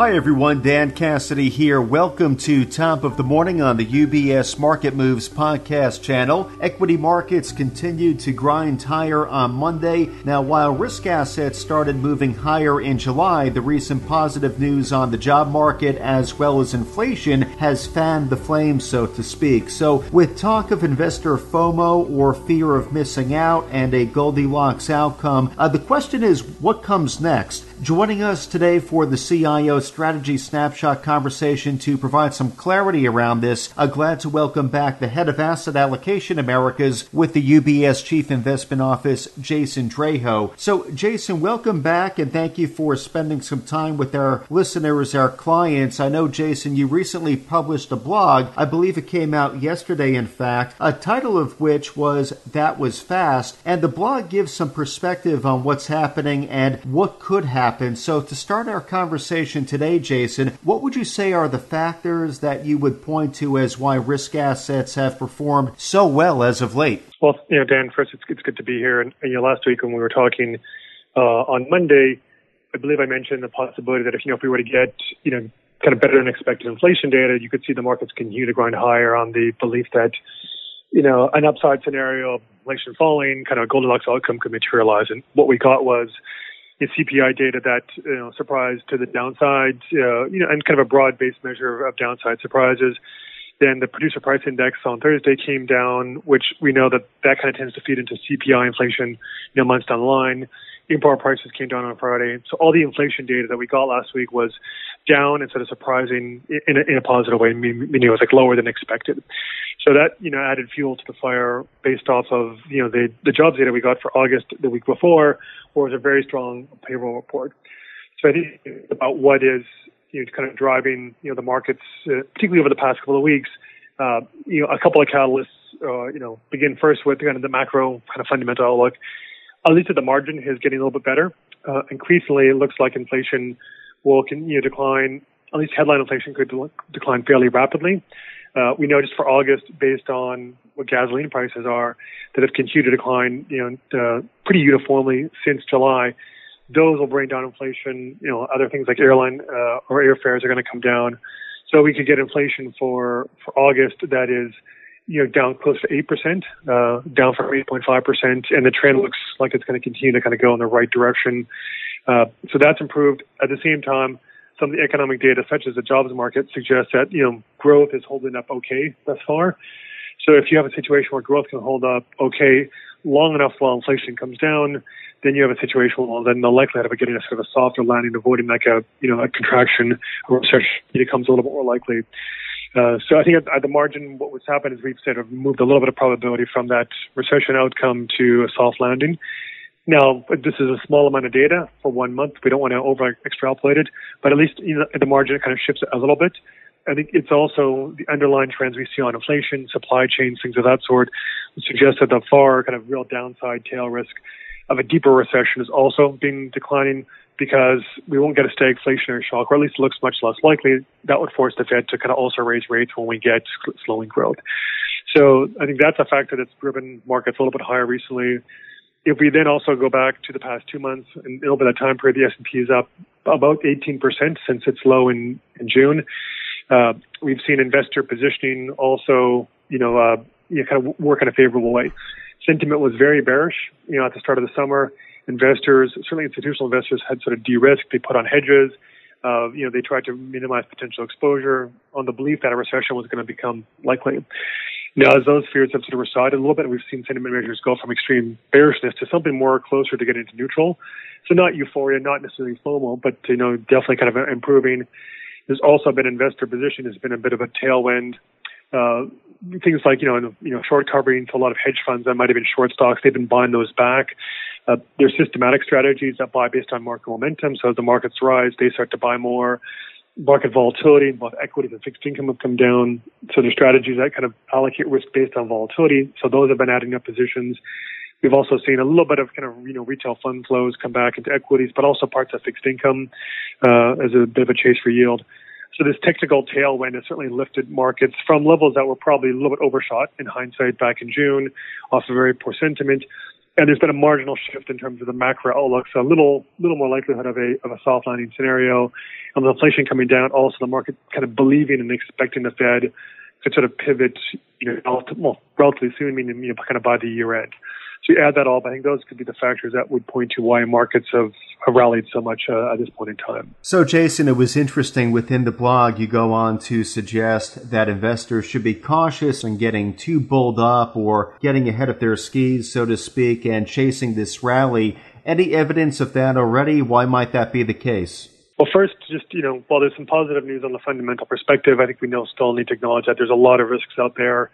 Hi everyone, Dan Cassidy here. Welcome to Top of the Morning on the UBS Market Moves podcast channel. Equity markets continued to grind higher on Monday. Now, while risk assets started moving higher in July, the recent positive news on the job market as well as inflation has fanned the flames, so to speak. So, with talk of investor FOMO or fear of missing out and a Goldilocks outcome, uh, the question is what comes next? Joining us today for the CIO Strategy Snapshot conversation to provide some clarity around this, I'm glad to welcome back the head of Asset Allocation Americas with the UBS Chief Investment Office, Jason Draho. So, Jason, welcome back and thank you for spending some time with our listeners, our clients. I know, Jason, you recently published a blog. I believe it came out yesterday, in fact, a title of which was That Was Fast. And the blog gives some perspective on what's happening and what could happen happen. So, to start our conversation today, Jason, what would you say are the factors that you would point to as why risk assets have performed so well as of late? Well, you know, Dan, first, it's, it's good to be here. And, you know, last week when we were talking uh, on Monday, I believe I mentioned the possibility that if you know if we were to get you know kind of better than expected inflation data, you could see the markets continue to grind higher on the belief that you know an upside scenario, inflation falling, kind of a Goldilocks outcome could materialize. And what we got was CPI data that you know surprised to the downside, uh, you know, and kind of a broad-based measure of downside surprises. Then the producer price index on Thursday came down, which we know that that kind of tends to feed into CPI inflation, you know, months down the line. Import prices came down on Friday. So all the inflation data that we got last week was down instead of surprising in a, in a positive way, meaning it was like lower than expected. So that, you know, added fuel to the fire based off of, you know, the, the jobs data we got for August the week before, or was a very strong payroll report. So I think about what is, you know, kind of driving, you know, the markets, uh, particularly over the past couple of weeks, uh, you know, a couple of catalysts, uh, you know, begin first with kind of the macro kind of fundamental outlook. At least at the margin is getting a little bit better. Uh, increasingly, it looks like inflation will continue to decline. At least headline inflation could de- decline fairly rapidly. Uh, we noticed for August, based on what gasoline prices are, that have continued to decline, you know, uh, pretty uniformly since July. Those will bring down inflation. You know, other things like airline uh, or airfares are going to come down. So we could get inflation for for August that is, you know, down close to eight percent, uh, down from eight point five percent, and the trend looks like it's going to continue to kind of go in the right direction. Uh, so that's improved. At the same time, some of the economic data, such as the jobs market, suggests that you know growth is holding up okay thus far. So if you have a situation where growth can hold up okay long enough while inflation comes down, then you have a situation where then the likelihood of getting a sort of a softer landing, avoiding like a you know a contraction or recession becomes a little bit more likely. Uh, so I think at, at, the margin, what was happened is we've sort of moved a little bit of probability from that recession outcome to a soft landing. Now, this is a small amount of data for one month. We don't want to over extrapolate it, but at least you know, at the margin, it kind of shifts a little bit. I think it's also the underlying trends we see on inflation, supply chains, things of that sort, suggest that the far kind of real downside tail risk of a deeper recession is also being declining because we won't get a stagflationary shock, or at least looks much less likely. That would force the Fed to kind of also raise rates when we get slowing growth. So I think that's a factor that's driven markets a little bit higher recently if we then also go back to the past two months and over that time period, the S&P is up about 18% since its low in, in June. Uh, we've seen investor positioning also, you know, uh, you know, kind of work in a favorable way. Sentiment was very bearish, you know, at the start of the summer. Investors, certainly institutional investors, had sort of de-risked. They put on hedges. Uh, you know, they tried to minimize potential exposure on the belief that a recession was going to become likely. Now, as those fears have sort of receded a little bit, we've seen sentiment measures go from extreme bearishness to something more closer to getting to neutral. So not euphoria, not necessarily FOMO, but, you know, definitely kind of improving. There's also been investor position has been a bit of a tailwind. Uh, things like, you know, you know, short covering to a lot of hedge funds that might have been short stocks, they've been buying those back. Uh, there's systematic strategies that buy based on market momentum. So as the markets rise, they start to buy more market volatility, both equities and fixed income have come down. So there's strategies that kind of allocate risk based on volatility. So those have been adding up positions. We've also seen a little bit of kind of you know retail fund flows come back into equities, but also parts of fixed income uh, as a bit of a chase for yield. So this technical tailwind has certainly lifted markets from levels that were probably a little bit overshot in hindsight back in June, off of very poor sentiment. And there's been a marginal shift in terms of the macro outlook. So a little, little more likelihood of a of a soft landing scenario, and the inflation coming down. Also, the market kind of believing and expecting the Fed to sort of pivot, you know, relatively soon, meaning you know, kind of by the year end. So you add that all up, I think those could be the factors that would point to why markets have, have rallied so much uh, at this point in time. So, Jason, it was interesting within the blog, you go on to suggest that investors should be cautious in getting too bulled up or getting ahead of their skis, so to speak, and chasing this rally. Any evidence of that already? Why might that be the case? Well, first, just, you know, while there's some positive news on the fundamental perspective, I think we know still need to acknowledge that there's a lot of risks out there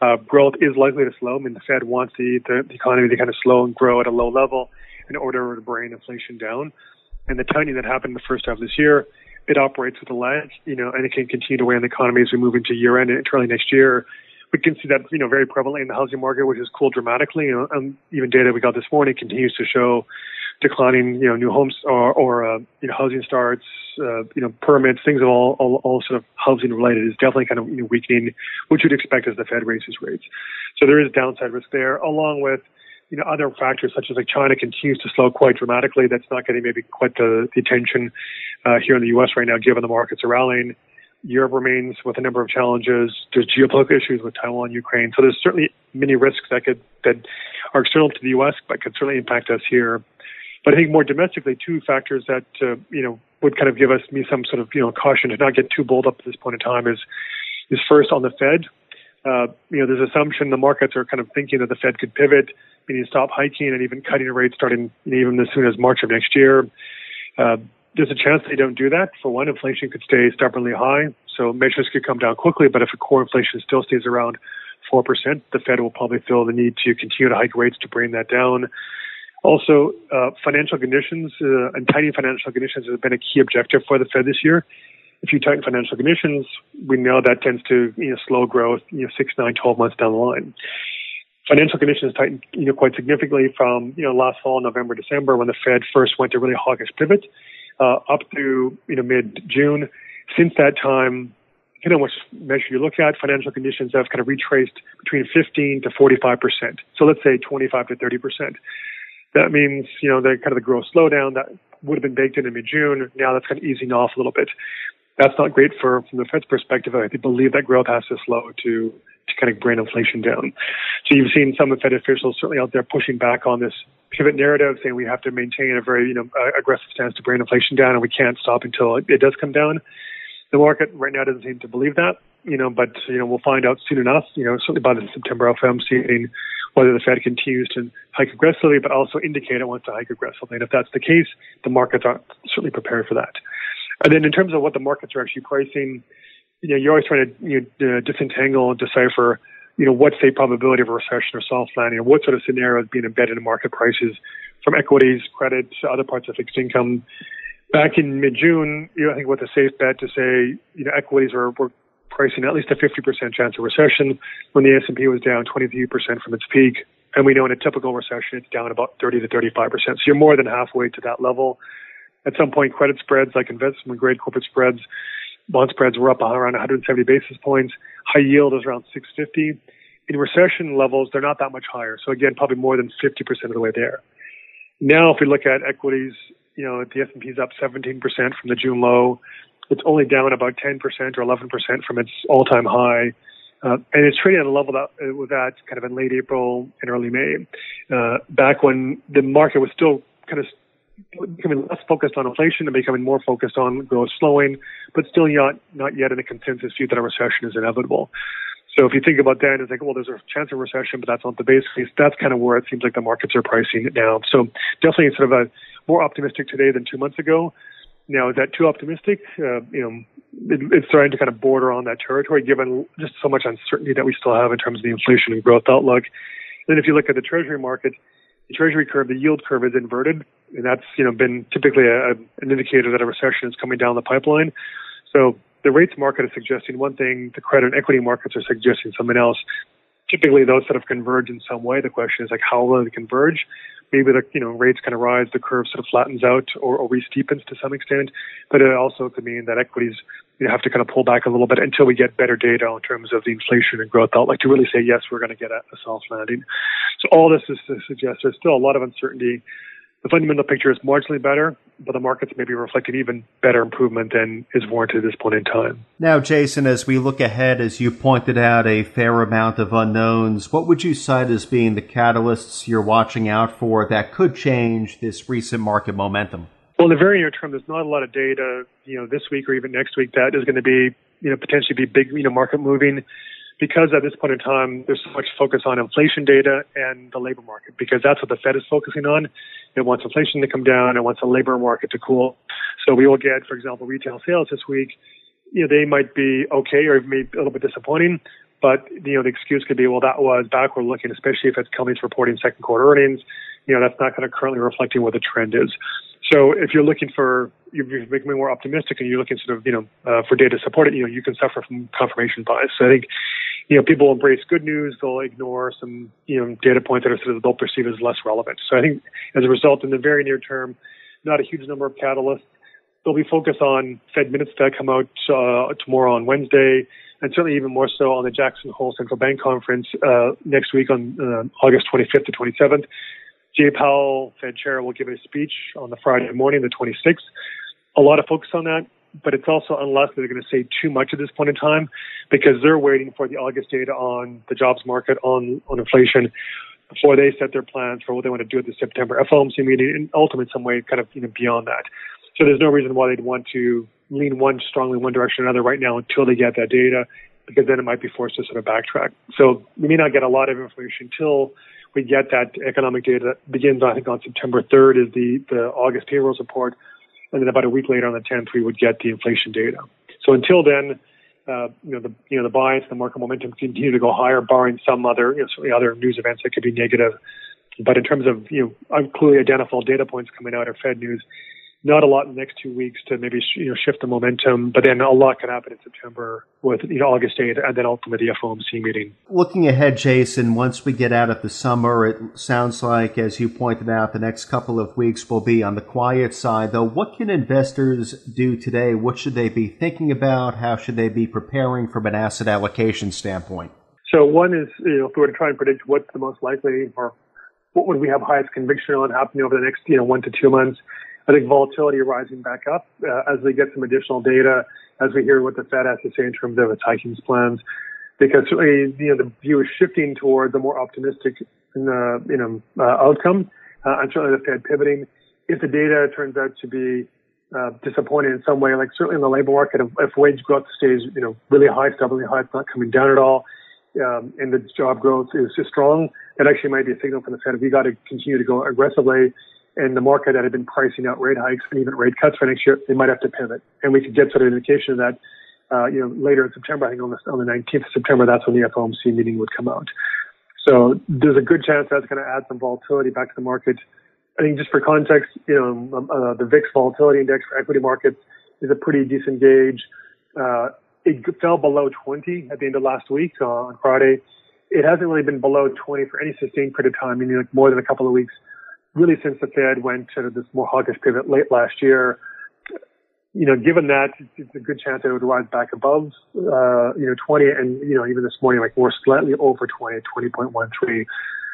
uh, growth is likely to slow. I mean, the Fed wants the, the, the economy to kind of slow and grow at a low level in order to bring inflation down. And the tightening that happened in the first half of this year, it operates with a lag, you know, and it can continue to weigh on the economy as we move into year end and early next year. We can see that, you know, very prevalently in the housing market, which has cooled dramatically. You know, and even data we got this morning continues to show declining, you know, new homes or, or uh, you know, housing starts, uh, you know, permits, things of all, all, all sort of housing related is definitely kind of you know, weakening, which you'd expect as the Fed raises rates. So there is downside risk there, along with, you know, other factors such as like China continues to slow quite dramatically. That's not getting maybe quite the, the attention uh, here in the U.S. right now, given the markets are rallying. Europe remains with a number of challenges. There's geopolitical issues with Taiwan, Ukraine. So there's certainly many risks that could that are external to the U.S. but could certainly impact us here. But I think more domestically, two factors that uh, you know would kind of give us me some sort of you know caution to not get too bold up at this point in time is is first on the Fed. Uh, you know, there's assumption the markets are kind of thinking that the Fed could pivot, meaning stop hiking and even cutting rates starting even as soon as March of next year. Uh, there's a chance they don't do that. For one, inflation could stay stubbornly high, so measures could come down quickly. But if a core inflation still stays around four percent, the Fed will probably feel the need to continue to hike rates to bring that down. Also, uh, financial conditions uh, and tightening financial conditions has been a key objective for the Fed this year. If you tighten financial conditions, we know that tends to you know, slow growth, you know, six, nine, 12 months down the line. Financial conditions tightened, you know, quite significantly from, you know, last fall, November, December, when the Fed first went to really hawkish pivot, uh, up to, you know, mid-June. Since that time, depending on which measure you look at, financial conditions have kind of retraced between 15 to 45 percent. So let's say 25 to 30 percent. That means, you know, the kind of the growth slowdown that would have been baked in in mid-June. Now that's kind of easing off a little bit. That's not great for from the Fed's perspective. I believe that growth has to slow to to kind of bring inflation down. So you've seen some of the Fed officials certainly out there pushing back on this pivot narrative, saying we have to maintain a very you know aggressive stance to bring inflation down, and we can't stop until it does come down. The market right now doesn't seem to believe that, you know, but you know we'll find out soon enough. You know, certainly by the September FOMC whether the Fed continues to hike aggressively, but also indicate it wants to hike aggressively. And if that's the case, the markets aren't certainly prepared for that. And then in terms of what the markets are actually pricing, you know, you're always trying to you know, uh, disentangle and decipher, you know, what's the probability of a recession or soft landing, or what sort of scenario is being embedded in market prices from equities, credit, to other parts of fixed income. Back in mid-June, you know, I think what's a safe bet to say, you know, equities were, were pricing at least a 50% chance of recession when the S&P was down 23% from its peak. And we know in a typical recession, it's down about 30 to 35%. So you're more than halfway to that level. At some point, credit spreads like investment grade corporate spreads, bond spreads were up around 170 basis points. High yield is around 650. In recession levels, they're not that much higher. So again, probably more than 50% of the way there. Now, if we look at equities, you know, the S&P is up 17% from the June low it's only down about 10% or 11% from its all-time high. Uh, and it's trading at a level that uh, was at kind of in late April and early May, uh, back when the market was still kind of becoming less focused on inflation and becoming more focused on growth slowing, but still not not yet in a consensus view that a recession is inevitable. So if you think about that, it's like, well, there's a chance of recession, but that's not the base case. That's kind of where it seems like the markets are pricing it now. So definitely sort of a more optimistic today than two months ago. Now, is that too optimistic? Uh, you know, it, it's starting to kind of border on that territory, given just so much uncertainty that we still have in terms of the inflation and growth outlook. Then, if you look at the Treasury market, the Treasury curve, the yield curve is inverted, and that's you know been typically a, an indicator that a recession is coming down the pipeline. So the rates market is suggesting one thing, the credit and equity markets are suggesting something else. Typically those sort of converge in some way. The question is like how will they converge? Maybe the you know rates kind of rise, the curve sort of flattens out or, or re-steepens to some extent, but it also could mean that equities you know, have to kind of pull back a little bit until we get better data in terms of the inflation and growth outlook to really say yes, we're going to get a, a soft landing. So all this is to suggest there's still a lot of uncertainty the fundamental picture is marginally better, but the markets may be reflecting even better improvement than is warranted at this point in time. Now, Jason, as we look ahead, as you pointed out, a fair amount of unknowns, what would you cite as being the catalysts you're watching out for that could change this recent market momentum? Well, in the very near term, there's not a lot of data, you know, this week or even next week that is going to be, you know, potentially be big, you know, market moving because at this point in time, there's so much focus on inflation data and the labor market because that's what the Fed is focusing on. It wants inflation to come down. It wants the labor market to cool. So we will get, for example, retail sales this week. You know, they might be okay or maybe a little bit disappointing, but you know, the excuse could be, well, that was backward looking, especially if it's companies reporting second quarter earnings. You know, that's not kind of currently reflecting what the trend is. So if you're looking for, you're becoming more optimistic and you're looking sort of, you know, uh, for data to support it, you know, you can suffer from confirmation bias. So I think, you know, people embrace good news, they'll ignore some, you know, data points that are sort of they'll perceive as less relevant. So I think as a result, in the very near term, not a huge number of catalysts. They'll be focused on Fed minutes that come out uh, tomorrow on Wednesday, and certainly even more so on the Jackson Hole Central Bank Conference uh, next week on uh, August 25th to 27th. Jay Powell, Fed Chair, will give a speech on the Friday morning, the 26th. A lot of focus on that, but it's also unless they're going to say too much at this point in time because they're waiting for the August data on the jobs market, on, on inflation, before they set their plans for what they want to do at the September FOMC meeting and ultimately some way kind of you know, beyond that. So there's no reason why they'd want to lean one strongly one direction or another right now until they get that data because then it might be forced to sort of backtrack. So we may not get a lot of information until we get that economic data that begins, I think, on September 3rd is the, the August payrolls report. And then about a week later on the 10th, we would get the inflation data. So until then, uh, you know, the, you know, the bias, the market momentum continue to go higher, barring some other, you know, other news events that could be negative. But in terms of, you know, clearly identifiable data points coming out of Fed news, not a lot in the next two weeks to maybe you know shift the momentum, but then a lot could happen in September with you know August 8th and then ultimately the FOMC meeting. Looking ahead, Jason, once we get out of the summer, it sounds like, as you pointed out, the next couple of weeks will be on the quiet side. Though, what can investors do today? What should they be thinking about? How should they be preparing from an asset allocation standpoint? So, one is you know if we were to try and predict what's the most likely or what would we have highest conviction on happening over the next you know one to two months I think volatility rising back up uh, as we get some additional data, as we hear what the Fed has to say in terms of its hiking plans, because you know the view is shifting towards a more optimistic uh, you know uh, outcome, uh, and certainly the Fed pivoting. If the data turns out to be uh, disappointing in some way, like certainly in the labor market, if, if wage growth stays you know really high, stubbornly high, it's not coming down at all, um, and the job growth is just strong, that actually might be a signal from the Fed. We got to continue to go aggressively and the market that had been pricing out rate hikes and even rate cuts for next year, they might have to pivot. And we could get sort of an indication of that, uh, you know, later in September. I think on the, on the 19th of September, that's when the FOMC meeting would come out. So there's a good chance that's going to add some volatility back to the market. I think just for context, you know, um, uh, the VIX volatility index for equity markets is a pretty decent gauge. Uh, it fell below 20 at the end of last week uh, on Friday. It hasn't really been below 20 for any sustained period of time, meaning like more than a couple of weeks really since the Fed went to this more hawkish pivot late last year, you know, given that, it's a good chance that it would rise back above, uh, you know, 20 and, you know, even this morning, like more slightly over 20, 20.13.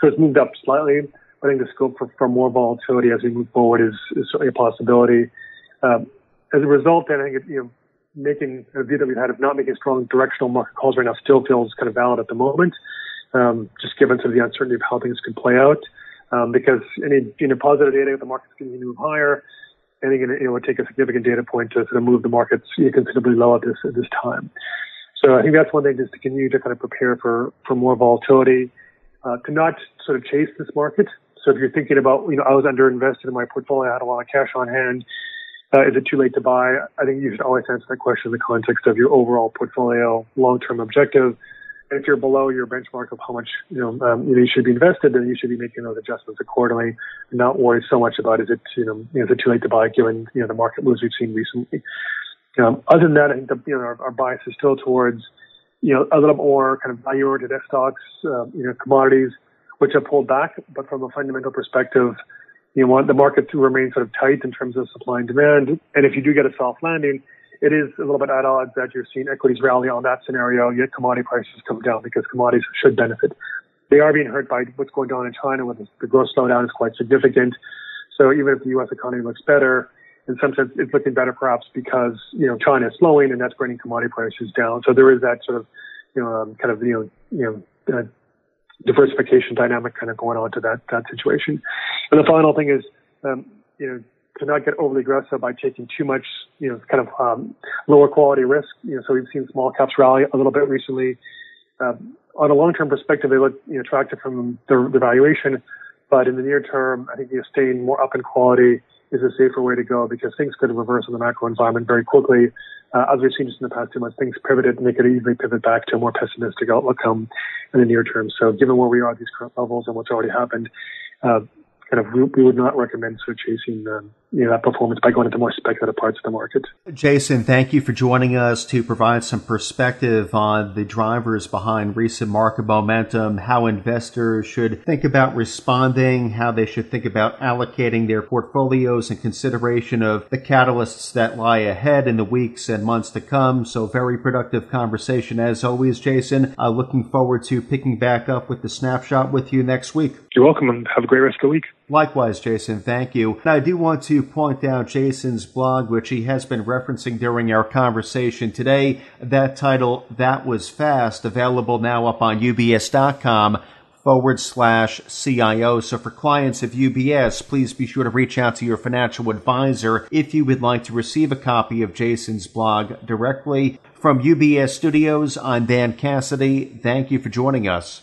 So it's moved up slightly. I think the scope for, for more volatility as we move forward is, is certainly a possibility. Um, as a result, then I think, it, you know, making a view that we've had of not making strong directional market calls right now still feels kind of valid at the moment, um, just given sort of the uncertainty of how things could play out um, because any you know positive data, the markets continue to move higher. Think it, it would take a significant data point to sort of move the markets considerably lower at this at this time. So I think that's one thing, just to continue to kind of prepare for for more volatility, uh, to not sort of chase this market. So if you're thinking about, you know, I was underinvested in my portfolio, I had a lot of cash on hand. Uh, is it too late to buy? I think you should always answer that question in the context of your overall portfolio long-term objective if you're below your benchmark of how much you know, um, you should be invested, then you should be making those adjustments accordingly, and not worry so much about is it you know is it too late to buy given you know the market moves we've seen recently. Um, other than that, I think the, you know our, our bias is still towards you know, a little more kind of value-oriented stocks, uh, you know, commodities, which have pulled back. But from a fundamental perspective, you want the market to remain sort of tight in terms of supply and demand. And if you do get a soft landing, it is a little bit at odds that you're seeing equities rally on that scenario, yet commodity prices come down because commodities should benefit. They are being hurt by what's going on in China, where the growth slowdown is quite significant. So even if the U.S. economy looks better, in some sense, it's looking better perhaps because you know China is slowing and that's bringing commodity prices down. So there is that sort of you know um, kind of you know you know uh, diversification dynamic kind of going on to that that situation. And the final thing is um, you know to not get overly aggressive by taking too much, you know, kind of um, lower quality risk. You know, so we've seen small caps rally a little bit recently. Uh, on a long-term perspective, they look you know, attractive from the, the valuation, but in the near term, I think you know, staying more up in quality is a safer way to go because things could reverse in the macro environment very quickly. Uh, as we've seen just in the past two months, things pivoted and they could easily pivot back to a more pessimistic outlook in the near term. So given where we are at these current levels and what's already happened, uh, kind of we, we would not recommend sort of chasing um, you know, that performance by going into more speculative parts of the market. Jason, thank you for joining us to provide some perspective on the drivers behind recent market momentum, how investors should think about responding, how they should think about allocating their portfolios in consideration of the catalysts that lie ahead in the weeks and months to come. So very productive conversation as always, Jason. Uh, looking forward to picking back up with the snapshot with you next week. You're welcome and have a great rest of the week. Likewise, Jason. Thank you. Now, I do want to point out Jason's blog, which he has been referencing during our conversation today. That title, That Was Fast, available now up on ubs.com forward slash CIO. So for clients of UBS, please be sure to reach out to your financial advisor if you would like to receive a copy of Jason's blog directly. From UBS Studios, I'm Dan Cassidy. Thank you for joining us.